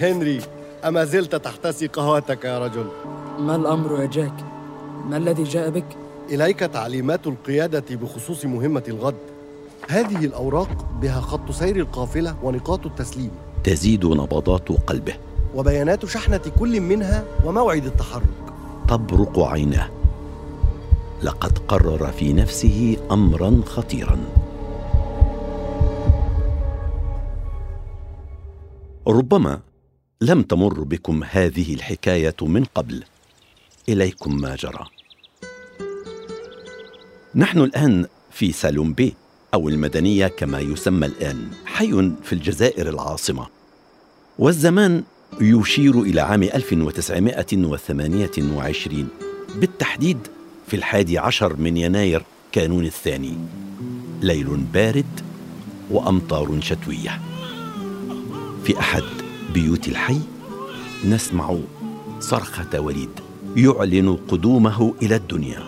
هنري أما زلت تحتسي قهوتك يا رجل. ما الأمر يا جاك؟ ما الذي جاء بك؟ إليك تعليمات القيادة بخصوص مهمة الغد. هذه الأوراق بها خط سير القافلة ونقاط التسليم. تزيد نبضات قلبه. وبيانات شحنة كل منها وموعد التحرك. تبرق عيناه. لقد قرر في نفسه امرا خطيرا. ربما لم تمر بكم هذه الحكاية من قبل. إليكم ما جرى. نحن الآن في سالومبي أو المدنية كما يسمى الآن حي في الجزائر العاصمة. والزمان يشير إلى عام 1928 بالتحديد في الحادي عشر من يناير كانون الثاني. ليل بارد وأمطار شتوية. في أحد بيوت الحي نسمع صرخة وليد يعلن قدومه إلى الدنيا.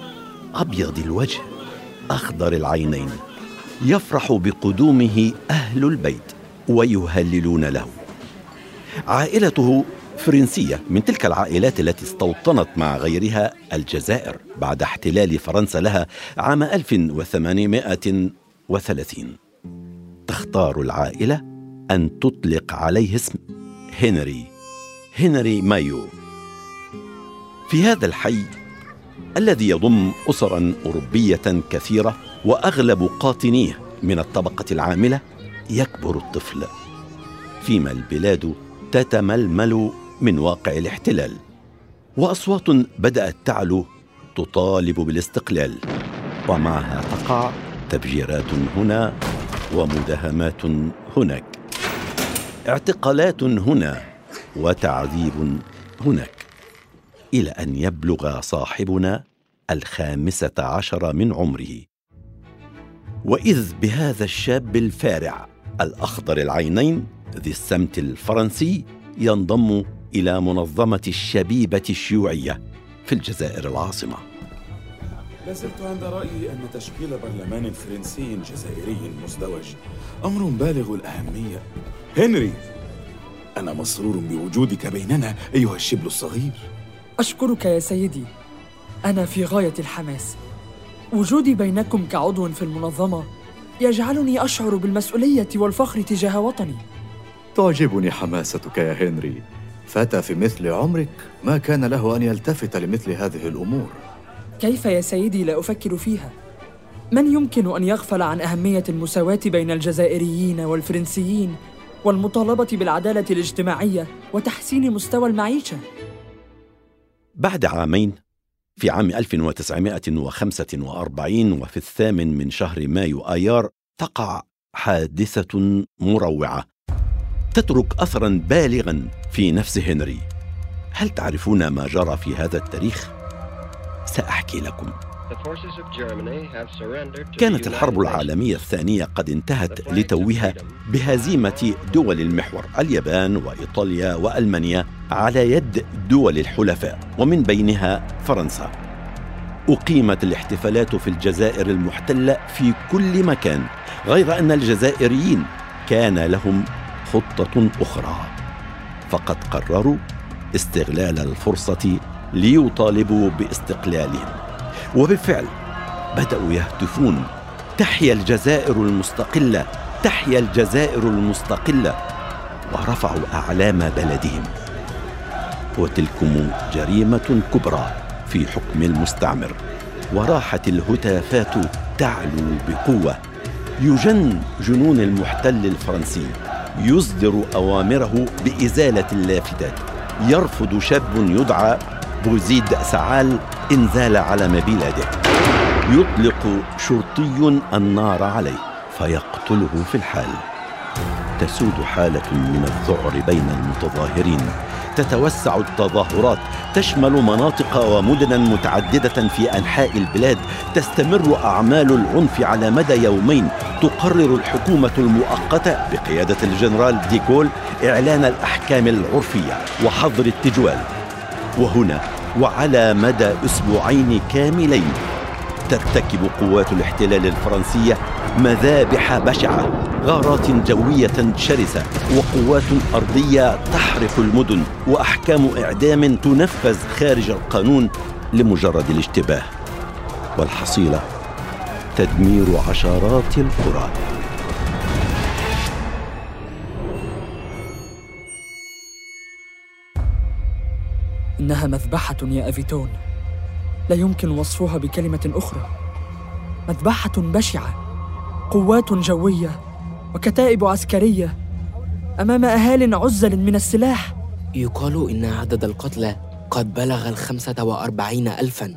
أبيض الوجه أخضر العينين يفرح بقدومه أهل البيت ويهللون له. عائلته فرنسية من تلك العائلات التي استوطنت مع غيرها الجزائر بعد احتلال فرنسا لها عام 1830 تختار العائلة أن تطلق عليه اسم. هنري هنري مايو. في هذا الحي الذي يضم أسرا أوروبية كثيرة وأغلب قاطنيه من الطبقة العاملة يكبر الطفل. فيما البلاد تتململ من واقع الاحتلال وأصوات بدأت تعلو تطالب بالاستقلال. ومعها تقع تفجيرات هنا ومداهمات هناك. اعتقالات هنا وتعذيب هناك إلى أن يبلغ صاحبنا الخامسة عشر من عمره. وإذ بهذا الشاب الفارع الأخضر العينين ذي السمت الفرنسي ينضم إلى منظمة الشبيبة الشيوعية في الجزائر العاصمة. لازلت عند رأيي أن تشكيل برلمان فرنسي جزائري مزدوج أمر بالغ الأهمية. هنري. أنا مسرور بوجودك بيننا أيها الشبل الصغير. أشكرك يا سيدي. أنا في غاية الحماس. وجودي بينكم كعضو في المنظمة يجعلني أشعر بالمسؤولية والفخر تجاه وطني. تعجبني حماستك يا هنري. فتى في مثل عمرك ما كان له أن يلتفت لمثل هذه الأمور. كيف يا سيدي لا أفكر فيها؟ من يمكن أن يغفل عن أهمية المساواة بين الجزائريين والفرنسيين والمطالبة بالعدالة الاجتماعية وتحسين مستوى المعيشة؟ بعد عامين في عام 1945 وفي الثامن من شهر مايو آيار تقع حادثة مروعة تترك أثرا بالغا في نفس هنري هل تعرفون ما جرى في هذا التاريخ؟ سأحكي لكم كانت الحرب العالمية الثانية قد انتهت لتوها بهزيمة دول المحور اليابان وإيطاليا وألمانيا على يد دول الحلفاء ومن بينها فرنسا. أقيمت الاحتفالات في الجزائر المحتلة في كل مكان غير أن الجزائريين كان لهم خطة أخرى. فقد قرروا استغلال الفرصة ليطالبوا باستقلالهم. وبالفعل بدأوا يهتفون. تحيا الجزائر المستقلة تحيا الجزائر المستقلة. ورفعوا أعلام بلدهم. وتلكم جريمة كبرى في حكم المستعمر. وراحت الهتافات تعلو بقوة. يجن جنون المحتل الفرنسي. يصدر أوامره بإزالة اللافتات. يرفض شاب يدعى بوزيد سعال إنزال علم بلاده يطلق شرطي النار عليه فيقتله في الحال. تسود حالة من الذعر بين المتظاهرين. تتوسع التظاهرات تشمل مناطق ومدنا متعددة في أنحاء البلاد. تستمر أعمال العنف على مدى يومين. تقرر الحكومة المؤقتة بقيادة الجنرال ديكول إعلان الأحكام العرفية وحظر التجوال. وهنا وعلى مدى أسبوعين كاملين ترتكب قوات الاحتلال الفرنسية مذابح بشعة غارات جوية شرسة وقوات أرضية تحرق المدن وأحكام إعدام تنفذ خارج القانون لمجرد الاشتباه. والحصيلة تدمير عشرات القرى. إنها مذبحة يا أفيتون. لا يمكن وصفها بكلمة أخرى. مذبحة بشعة قوات جوية وكتائب عسكرية أمام أهال عزل من السلاح. يقال إن عدد القتلى قد بلغ الخمسة وأربعين ألفاً.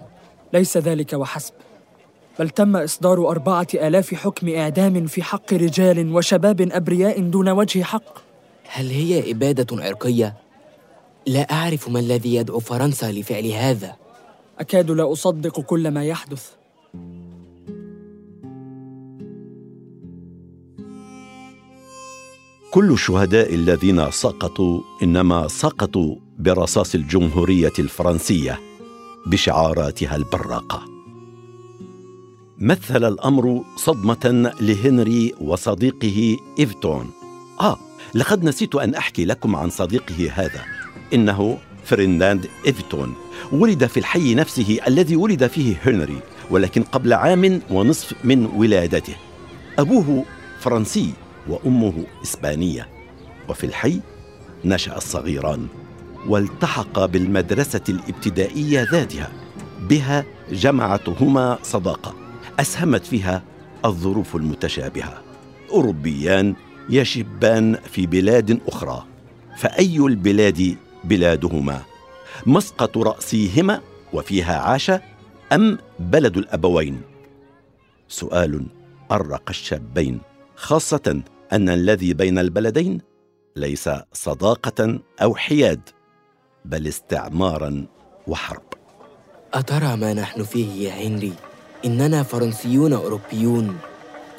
ليس ذلك وحسب بل تم إصدار أربعة آلاف حكم إعدام في حق رجال وشباب أبرياء دون وجه حق. هل هي إبادة عرقية؟ لا أعرف ما الذي يدعو فرنسا لفعل هذا. أكاد لا أصدق كل ما يحدث. كل الشهداء الذين سقطوا إنما سقطوا برصاص الجمهورية الفرنسية بشعاراتها البراقة. مثل الأمر صدمة لهنري وصديقه إيفتون. آه لقد نسيت أن أحكي لكم عن صديقه هذا. إنه فرينداند ايفتون ولد في الحي نفسه الذي ولد فيه هنري ولكن قبل عام ونصف من ولادته. أبوه فرنسي وأمه إسبانية. وفي الحي نشأ الصغيران والتحقا بالمدرسة الابتدائية ذاتها. بها جمعتهما صداقة أسهمت فيها الظروف المتشابهة. أوروبيان يشبان في بلاد أخرى. فأي البلاد بلادهما. مسقط رأسيهما وفيها عاش أم بلد الأبوين؟ سؤال أرق الشابين خاصة أن الذي بين البلدين ليس صداقة أو حياد بل استعمارا وحرب. أترى ما نحن فيه يا هنري؟ إننا فرنسيون أوروبيون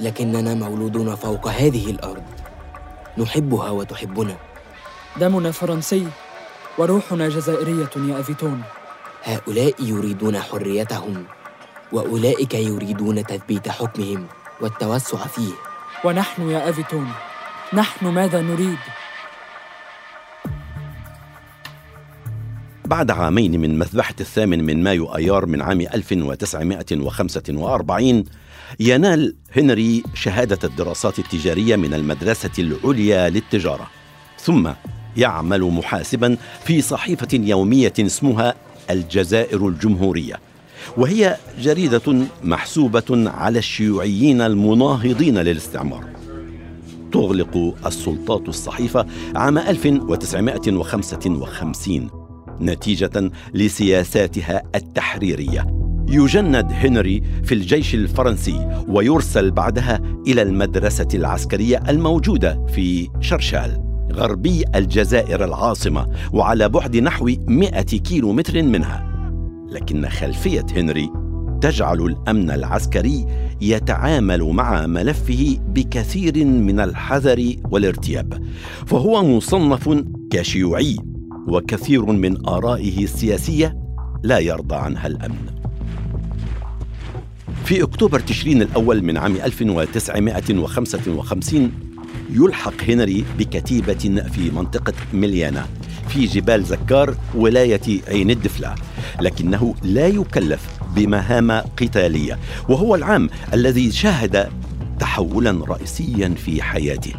لكننا مولودون فوق هذه الأرض. نحبها وتحبنا. دمنا فرنسي. وروحنا جزائرية يا أفيتون. هؤلاء يريدون حريتهم وأولئك يريدون تثبيت حكمهم والتوسع فيه. ونحن يا أفيتون نحن ماذا نريد؟ بعد عامين من مذبحة الثامن من مايو أيار من عام 1945 ينال هنري شهادة الدراسات التجارية من المدرسة العليا للتجارة. ثم يعمل محاسبا في صحيفة يومية اسمها الجزائر الجمهورية. وهي جريدة محسوبة على الشيوعيين المناهضين للاستعمار. تغلق السلطات الصحيفة عام 1955 نتيجة لسياساتها التحريرية. يجند هنري في الجيش الفرنسي ويرسل بعدها إلى المدرسة العسكرية الموجودة في شرشال. غربي الجزائر العاصمة وعلى بعد نحو 100 كيلو متر منها. لكن خلفية هنري تجعل الأمن العسكري يتعامل مع ملفه بكثير من الحذر والارتياب. فهو مصنف كشيوعي وكثير من آرائه السياسية لا يرضى عنها الأمن. في أكتوبر تشرين الأول من عام 1955 يلحق هنري بكتيبة في منطقة مليانا في جبال زكار ولاية عين الدفلة لكنه لا يكلف بمهام قتالية وهو العام الذي شهد تحولا رئيسيا في حياته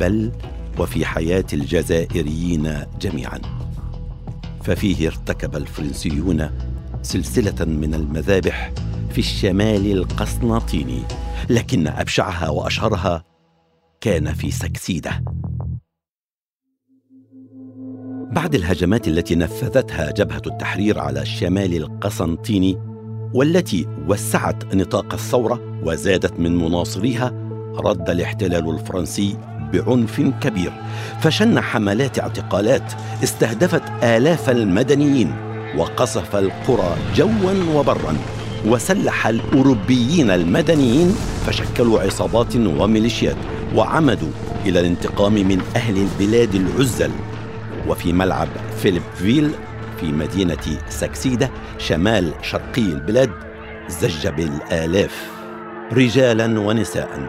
بل وفي حياة الجزائريين جميعا. ففيه ارتكب الفرنسيون سلسلة من المذابح في الشمال القسنطيني لكن أبشعها وأشهرها كان في سكسيدة. بعد الهجمات التي نفذتها جبهة التحرير على الشمال القسنطيني والتي وسعت نطاق الثورة وزادت من مناصريها رد الاحتلال الفرنسي بعنف كبير. فشن حملات اعتقالات استهدفت آلاف المدنيين وقصف القرى جوا وبرا وسلح الأوروبيين المدنيين فشكلوا عصابات وميليشيات. وعمدوا إلى الانتقام من أهل البلاد العزل. وفي ملعب فيليب فيل في مدينة ساكسيدة شمال شرقي البلاد زج بالآلاف رجالا ونساء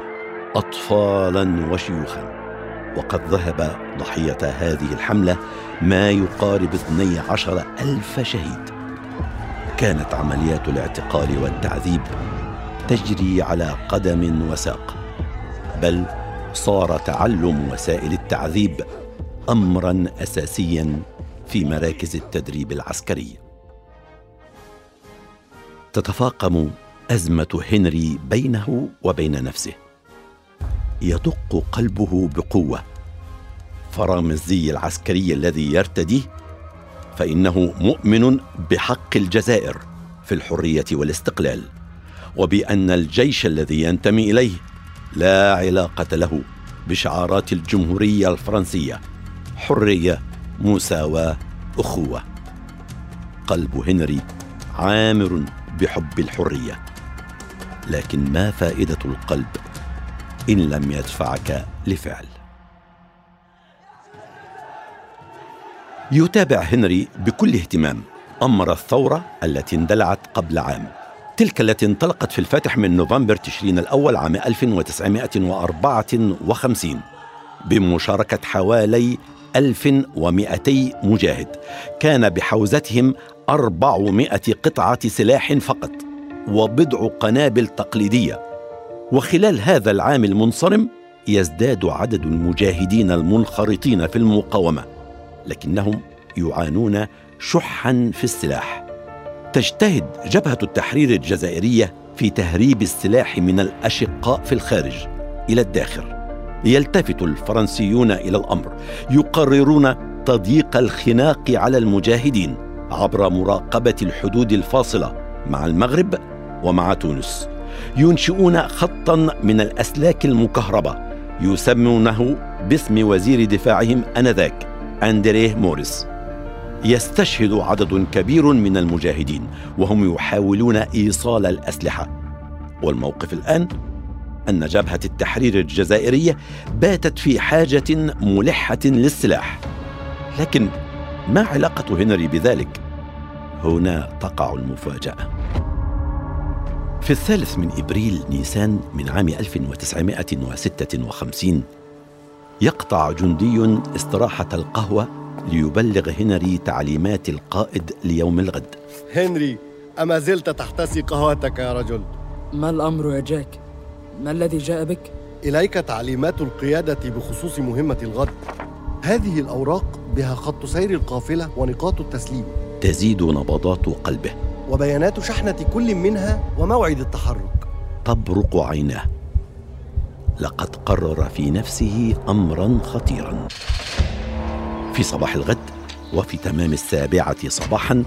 اطفالا وشيوخا. وقد ذهب ضحية هذه الحملة ما يقارب 12 ألف شهيد. كانت عمليات الاعتقال والتعذيب تجري على قدم وساق بل صار تعلم وسائل التعذيب امرا اساسيا في مراكز التدريب العسكري. تتفاقم أزمة هنري بينه وبين نفسه. يدق قلبه بقوة. فرغم الزي العسكري الذي يرتديه فإنه مؤمن بحق الجزائر في الحرية والاستقلال وبأن الجيش الذي ينتمي إليه لا علاقة له بشعارات الجمهورية الفرنسية حرية مساواة أخوة. قلب هنري عامر بحب الحرية. لكن ما فائدة القلب إن لم يدفعك لفعل؟ يتابع هنري بكل اهتمام أمر الثورة التي اندلعت قبل عام. تلك التي انطلقت في الفاتح من نوفمبر تشرين الأول عام 1954 بمشاركة حوالي 1200 مجاهد. كان بحوزتهم 400 قطعة سلاح فقط وبضع قنابل تقليدية. وخلال هذا العام المنصرم يزداد عدد المجاهدين المنخرطين في المقاومة لكنهم يعانون شحا في السلاح. تجتهد جبهة التحرير الجزائرية في تهريب السلاح من الأشقاء في الخارج إلى الداخل. يلتفت الفرنسيون إلى الأمر يقررون تضييق الخناق على المجاهدين عبر مراقبة الحدود الفاصلة مع المغرب ومع تونس. ينشئون خطا من الأسلاك المكهربة يسمونه باسم وزير دفاعهم آنذاك أندريه موريس. يستشهد عدد كبير من المجاهدين وهم يحاولون إيصال الأسلحة. والموقف الآن أن جبهة التحرير الجزائريه باتت في حاجة ملحة للسلاح. لكن ما علاقة هنري بذلك؟ هنا تقع المفاجأة. في الثالث من إبريل نيسان من عام 1956 يقطع جندي استراحة القهوة ليبلغ هنري تعليمات القائد ليوم الغد. هنري أما زلت تحتسي قهوتك يا رجل؟ ما الأمر يا جاك؟ ما الذي جاء بك؟ إليك تعليمات القيادة بخصوص مهمة الغد. هذه الأوراق بها خط سير القافلة ونقاط التسليم. تزيد نبضات قلبه. وبيانات شحنة كل منها وموعد التحرك. تبرق عيناه. لقد قرر في نفسه امرا خطيرا. في صباح الغد وفي تمام السابعة صباحا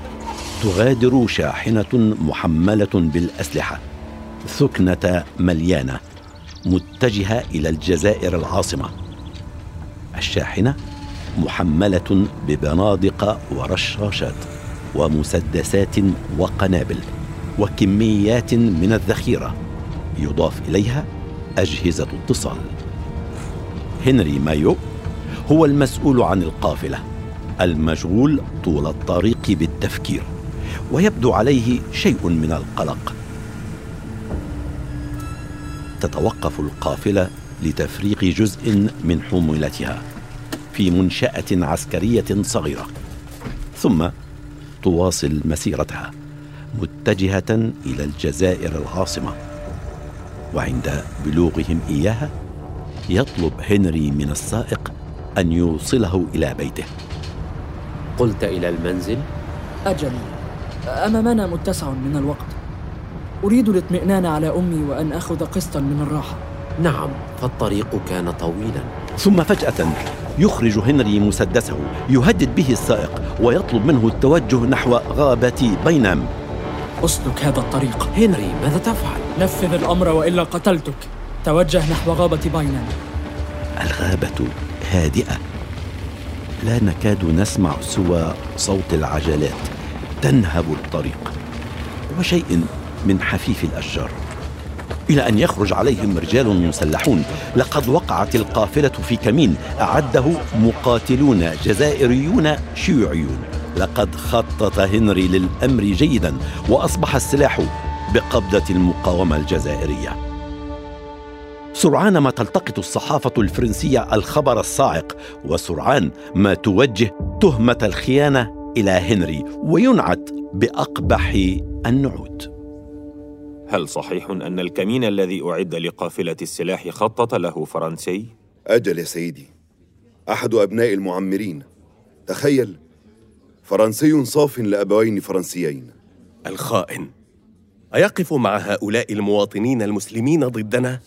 تغادر شاحنة محملة بالأسلحة ثكنة مليانة متجهة إلى الجزائر العاصمة. الشاحنة محملة ببنادق ورشاشات ومسدسات وقنابل وكميات من الذخيرة يضاف إليها أجهزة اتصال. هنري مايو هو المسؤول عن القافلة المشغول طول الطريق بالتفكير ويبدو عليه شيء من القلق. تتوقف القافلة لتفريغ جزء من حمولتها في منشأة عسكرية صغيرة ثم تواصل مسيرتها متجهة إلى الجزائر العاصمة. وعند بلوغهم إياها يطلب هنري من السائق أن يوصله إلى بيته. قلت إلى المنزل؟ أجل. أمامنا متسع من الوقت. أريد الاطمئنان على أمي وأن أخذ قسطا من الراحة. نعم فالطريق كان طويلا. ثم فجأة يخرج هنري مسدسه يهدد به السائق ويطلب منه التوجه نحو غابة بينام. أسلك هذا الطريق. هنري ماذا تفعل؟ نفذ الأمر وإلا قتلتك. توجه نحو غابة باينام الغابة هادئة. لا نكاد نسمع سوى صوت العجلات تنهب الطريق وشيء من حفيف الأشجار. إلى أن يخرج عليهم رجال مسلحون لقد وقعت القافلة في كمين أعده مقاتلون جزائريون شيوعيون. لقد خطط هنري للأمر جيدا وأصبح السلاح بقبضة المقاومة الجزائرية. سرعان ما تلتقط الصحافة الفرنسية الخبر الصاعق وسرعان ما توجه تهمة الخيانة إلى هنري وينعت بأقبح النعوت هل صحيح أن الكمين الذي أعد لقافلة السلاح خطط له فرنسي؟ أجل يا سيدي أحد أبناء المعمرين تخيل فرنسي صاف لأبوين فرنسيين الخائن أيقف مع هؤلاء المواطنين المسلمين ضدنا؟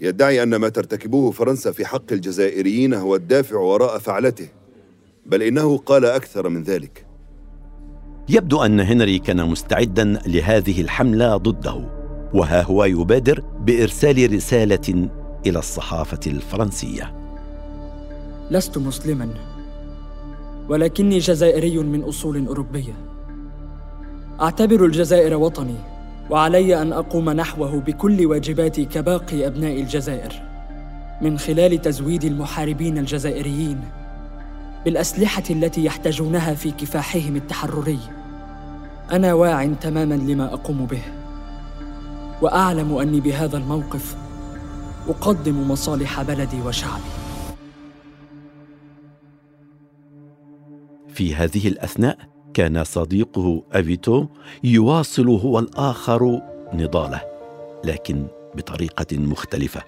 يدعي أن ما ترتكبوه فرنسا في حق الجزائريين هو الدافع وراء فعلته بل إنه قال أكثر من ذلك. يبدو أن هنري كان مستعدا لهذه الحملة ضده وها هو يبادر بإرسال رسالة إلى الصحافة الفرنسية. لست مسلما ولكني جزائري من أصول أوروبية. أعتبر الجزائر وطني. وعلي أن أقوم نحوه بكل واجباتي كباقي أبناء الجزائر من خلال تزويد المحاربين الجزائريين بالأسلحة التي يحتاجونها في كفاحهم التحرري. أنا واع تماما لما أقوم به وأعلم أني بهذا الموقف أقدم مصالح بلدي وشعبي. في هذه الأثناء كان صديقه أفيتو يواصل هو الآخر نضاله لكن بطريقة مختلفة.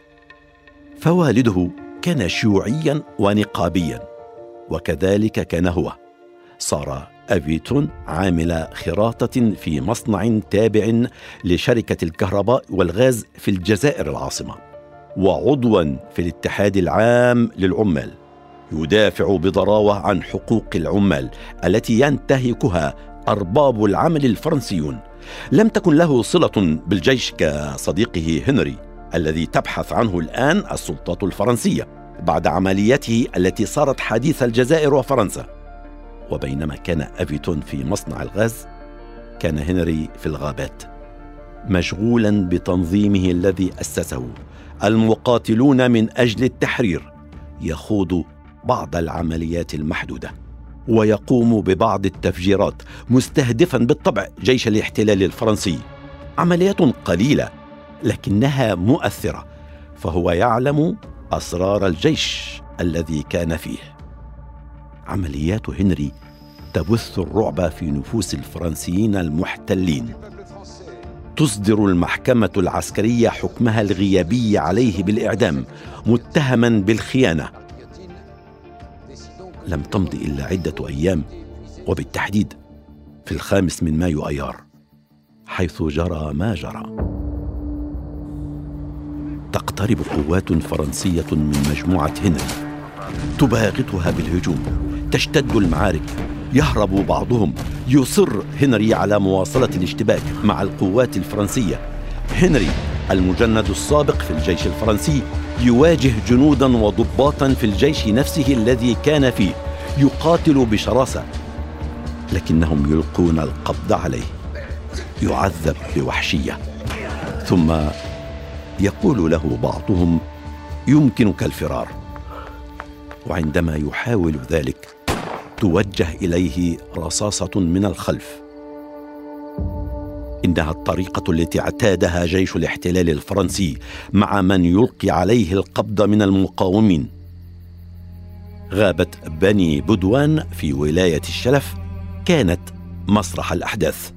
فوالده كان شيوعيا ونقابيا وكذلك كان هو. صار أفيتون عامل خراطة في مصنع تابع لشركة الكهرباء والغاز في الجزائر العاصمة وعضوا في الاتحاد العام للعمال. يدافع بضراوة عن حقوق العمال التي ينتهكها أرباب العمل الفرنسيون. لم تكن له صلة بالجيش كصديقه هنري الذي تبحث عنه الآن السلطات الفرنسية بعد عمليته التي صارت حديث الجزائر وفرنسا. وبينما كان أفيتون في مصنع الغاز كان هنري في الغابات مشغولا بتنظيمه الذي أسسه. المقاتلون من أجل التحرير يخوض بعض العمليات المحدودة ويقوم ببعض التفجيرات مستهدفا بالطبع جيش الاحتلال الفرنسي. عمليات قليلة لكنها مؤثرة فهو يعلم أسرار الجيش الذي كان فيه. عمليات هنري تبث الرعب في نفوس الفرنسيين المحتلين. تصدر المحكمة العسكرية حكمها الغيابي عليه بالإعدام متهما بالخيانة. لم تمض إلا عدة أيام وبالتحديد في الخامس من مايو أيار حيث جرى ما جرى. تقترب قوات فرنسية من مجموعة هنري تباغتها بالهجوم تشتد المعارك يهرب بعضهم يصر هنري على مواصلة الاشتباك مع القوات الفرنسية. هنري المجند السابق في الجيش الفرنسي يواجه جنودا وضباطا في الجيش نفسه الذي كان فيه يقاتل بشراسة لكنهم يلقون القبض عليه يعذب بوحشية. ثم يقول له بعضهم يمكنك الفرار وعندما يحاول ذلك توجه إليه رصاصة من الخلف. انها الطريقة التي اعتادها جيش الاحتلال الفرنسي مع من يلقي عليه القبض من المقاومين. غابه بني بدوان في ولاية الشلف كانت مسرح الأحداث.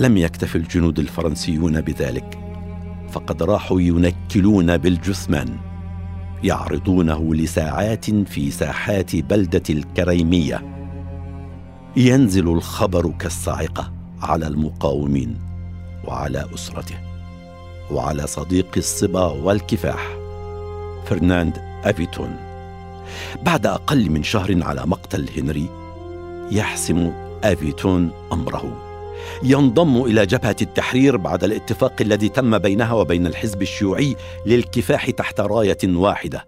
لم يكتف الجنود الفرنسيون بذلك فقد راحوا ينكلون بالجثمان يعرضونه لساعات في ساحات بلدة الكريمية. ينزل الخبر كالصاعقة. على المقاومين وعلى أسرته وعلى صديق الصبا والكفاح فرناند أفيتون. بعد أقل من شهر على مقتل هنري يحسم أفيتون أمره. ينضم إلى جبهة التحرير بعد الاتفاق الذي تم بينها وبين الحزب الشيوعي للكفاح تحت راية واحدة.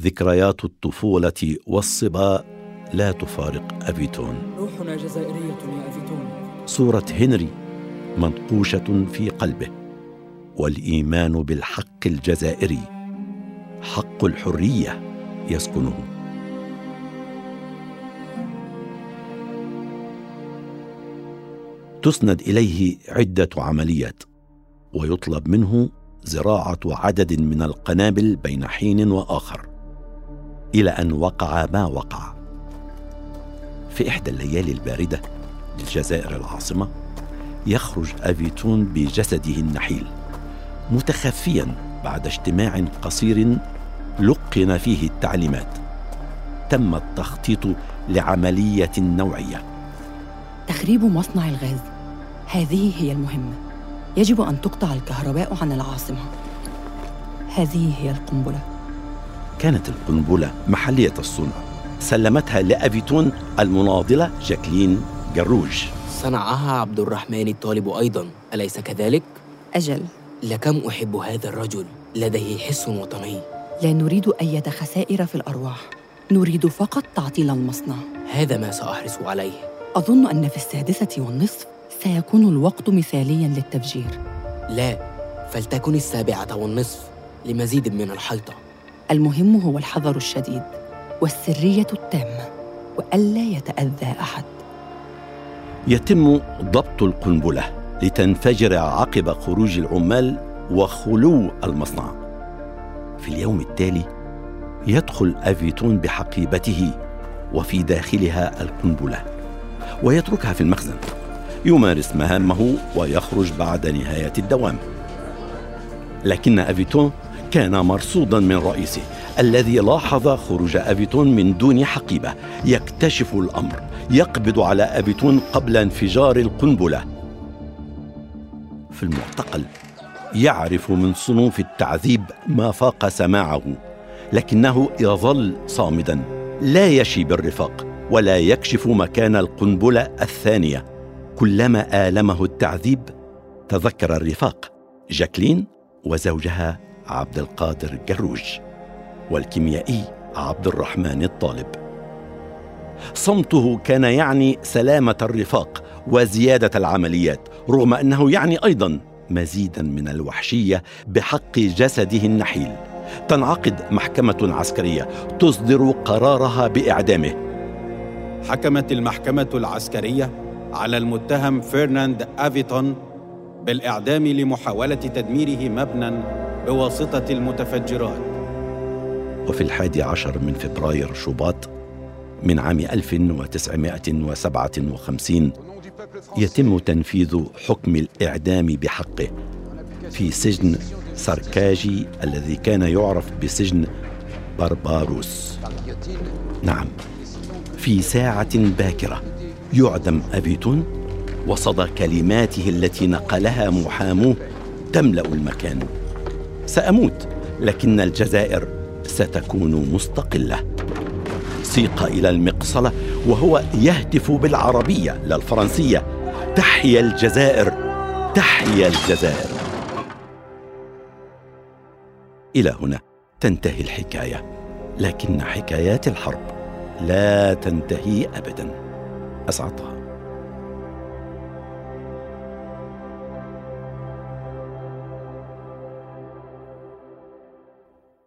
ذكريات الطفولة والصبا لا تفارق أفيتون. روحنا جزائرية يا أفيتون. صوره هنري منقوشة في قلبه والإيمان بالحق الجزائري حق الحرية يسكنه. تسند إليه عدة عمليات ويطلب منه زراعة عدد من القنابل بين حين وآخر إلى أن وقع ما وقع. في إحدى الليالي الباردة للجزائر العاصمة يخرج أفيتون بجسده النحيل متخفيا بعد اجتماع قصير لقن فيه التعليمات. تم التخطيط لعملية نوعية. تخريب مصنع الغاز. هذه هي المهمة. يجب أن تقطع الكهرباء عن العاصمة. هذه هي القنبلة. كانت القنبلة محلية الصنع. سلمتها لأفيتون المناضلة جاكلين جروج. صنعها عبد الرحمن الطالب أيضا. أليس كذلك؟ أجل. لكم أحب هذا الرجل. لديه حس وطني. لا نريد اي خسائر في الأرواح. نريد فقط تعطيل المصنع. هذا ما سأحرص عليه. أظن أن في السادسة والنصف سيكون الوقت مثاليا للتفجير. لا فلتكن السابعة والنصف لمزيد من الحيطه المهم هو الحذر الشديد والسرية التامة وألا يتأذى أحد. يتم ضبط القنبلة لتنفجر عقب خروج العمال وخلو المصنع. في اليوم التالي يدخل أفيتون بحقيبته وفي داخلها القنبلة ويتركها في المخزن يمارس مهامه ويخرج بعد نهاية الدوام. لكن أفيتون كان مرصودا من رئيسه الذي لاحظ خروج افيتون من دون حقيبة. يكتشف الأمر. يقبض على افيتون قبل انفجار القنبلة. في المعتقل يعرف من صنوف التعذيب ما فاق سماعه لكنه يظل صامدا لا يشي بالرفاق ولا يكشف مكان القنبلة الثانية. كلما آلمه التعذيب تذكر الرفاق. جاكلين وزوجها عبد القادر جروج. والكيميائي عبد الرحمن الطالب. صمته كان يعني سلامة الرفاق وزيادة العمليات رغم أنه يعني أيضا مزيدا من الوحشية بحق جسده النحيل. تنعقد محكمة عسكرية تصدر قرارها بإعدامه. حكمت المحكمة العسكرية على المتهم فرناند أفيتون بالإعدام لمحاولة تدميره مبنى بواسطة المتفجرات. وفي الحادي عشر من فبراير شباط من عام 1957 يتم تنفيذ حكم الإعدام بحقه في سجن ساركاجي الذي كان يعرف بسجن برباروس نعم في ساعة باكرة يعدم أفيتون وصدى كلماته التي نقلها محاموه تملأ المكان. سأموت لكن الجزائر ستكون مستقلة. سيق إلى المقصلة وهو يهتف بالعربية لا الفرنسية. تحيا الجزائر تحيا الجزائر. إلى هنا تنتهي الحكاية لكن حكايات الحرب لا تنتهي ابدا. اسعدها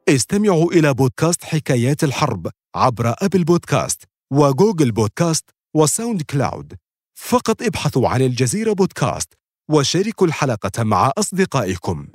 استمعوا إلى بودكاست حكايات الحرب عبر أبل بودكاست وجوجل بودكاست وساوند كلاود. فقط ابحثوا عن الجزيرة بودكاست وشاركوا الحلقة مع أصدقائكم.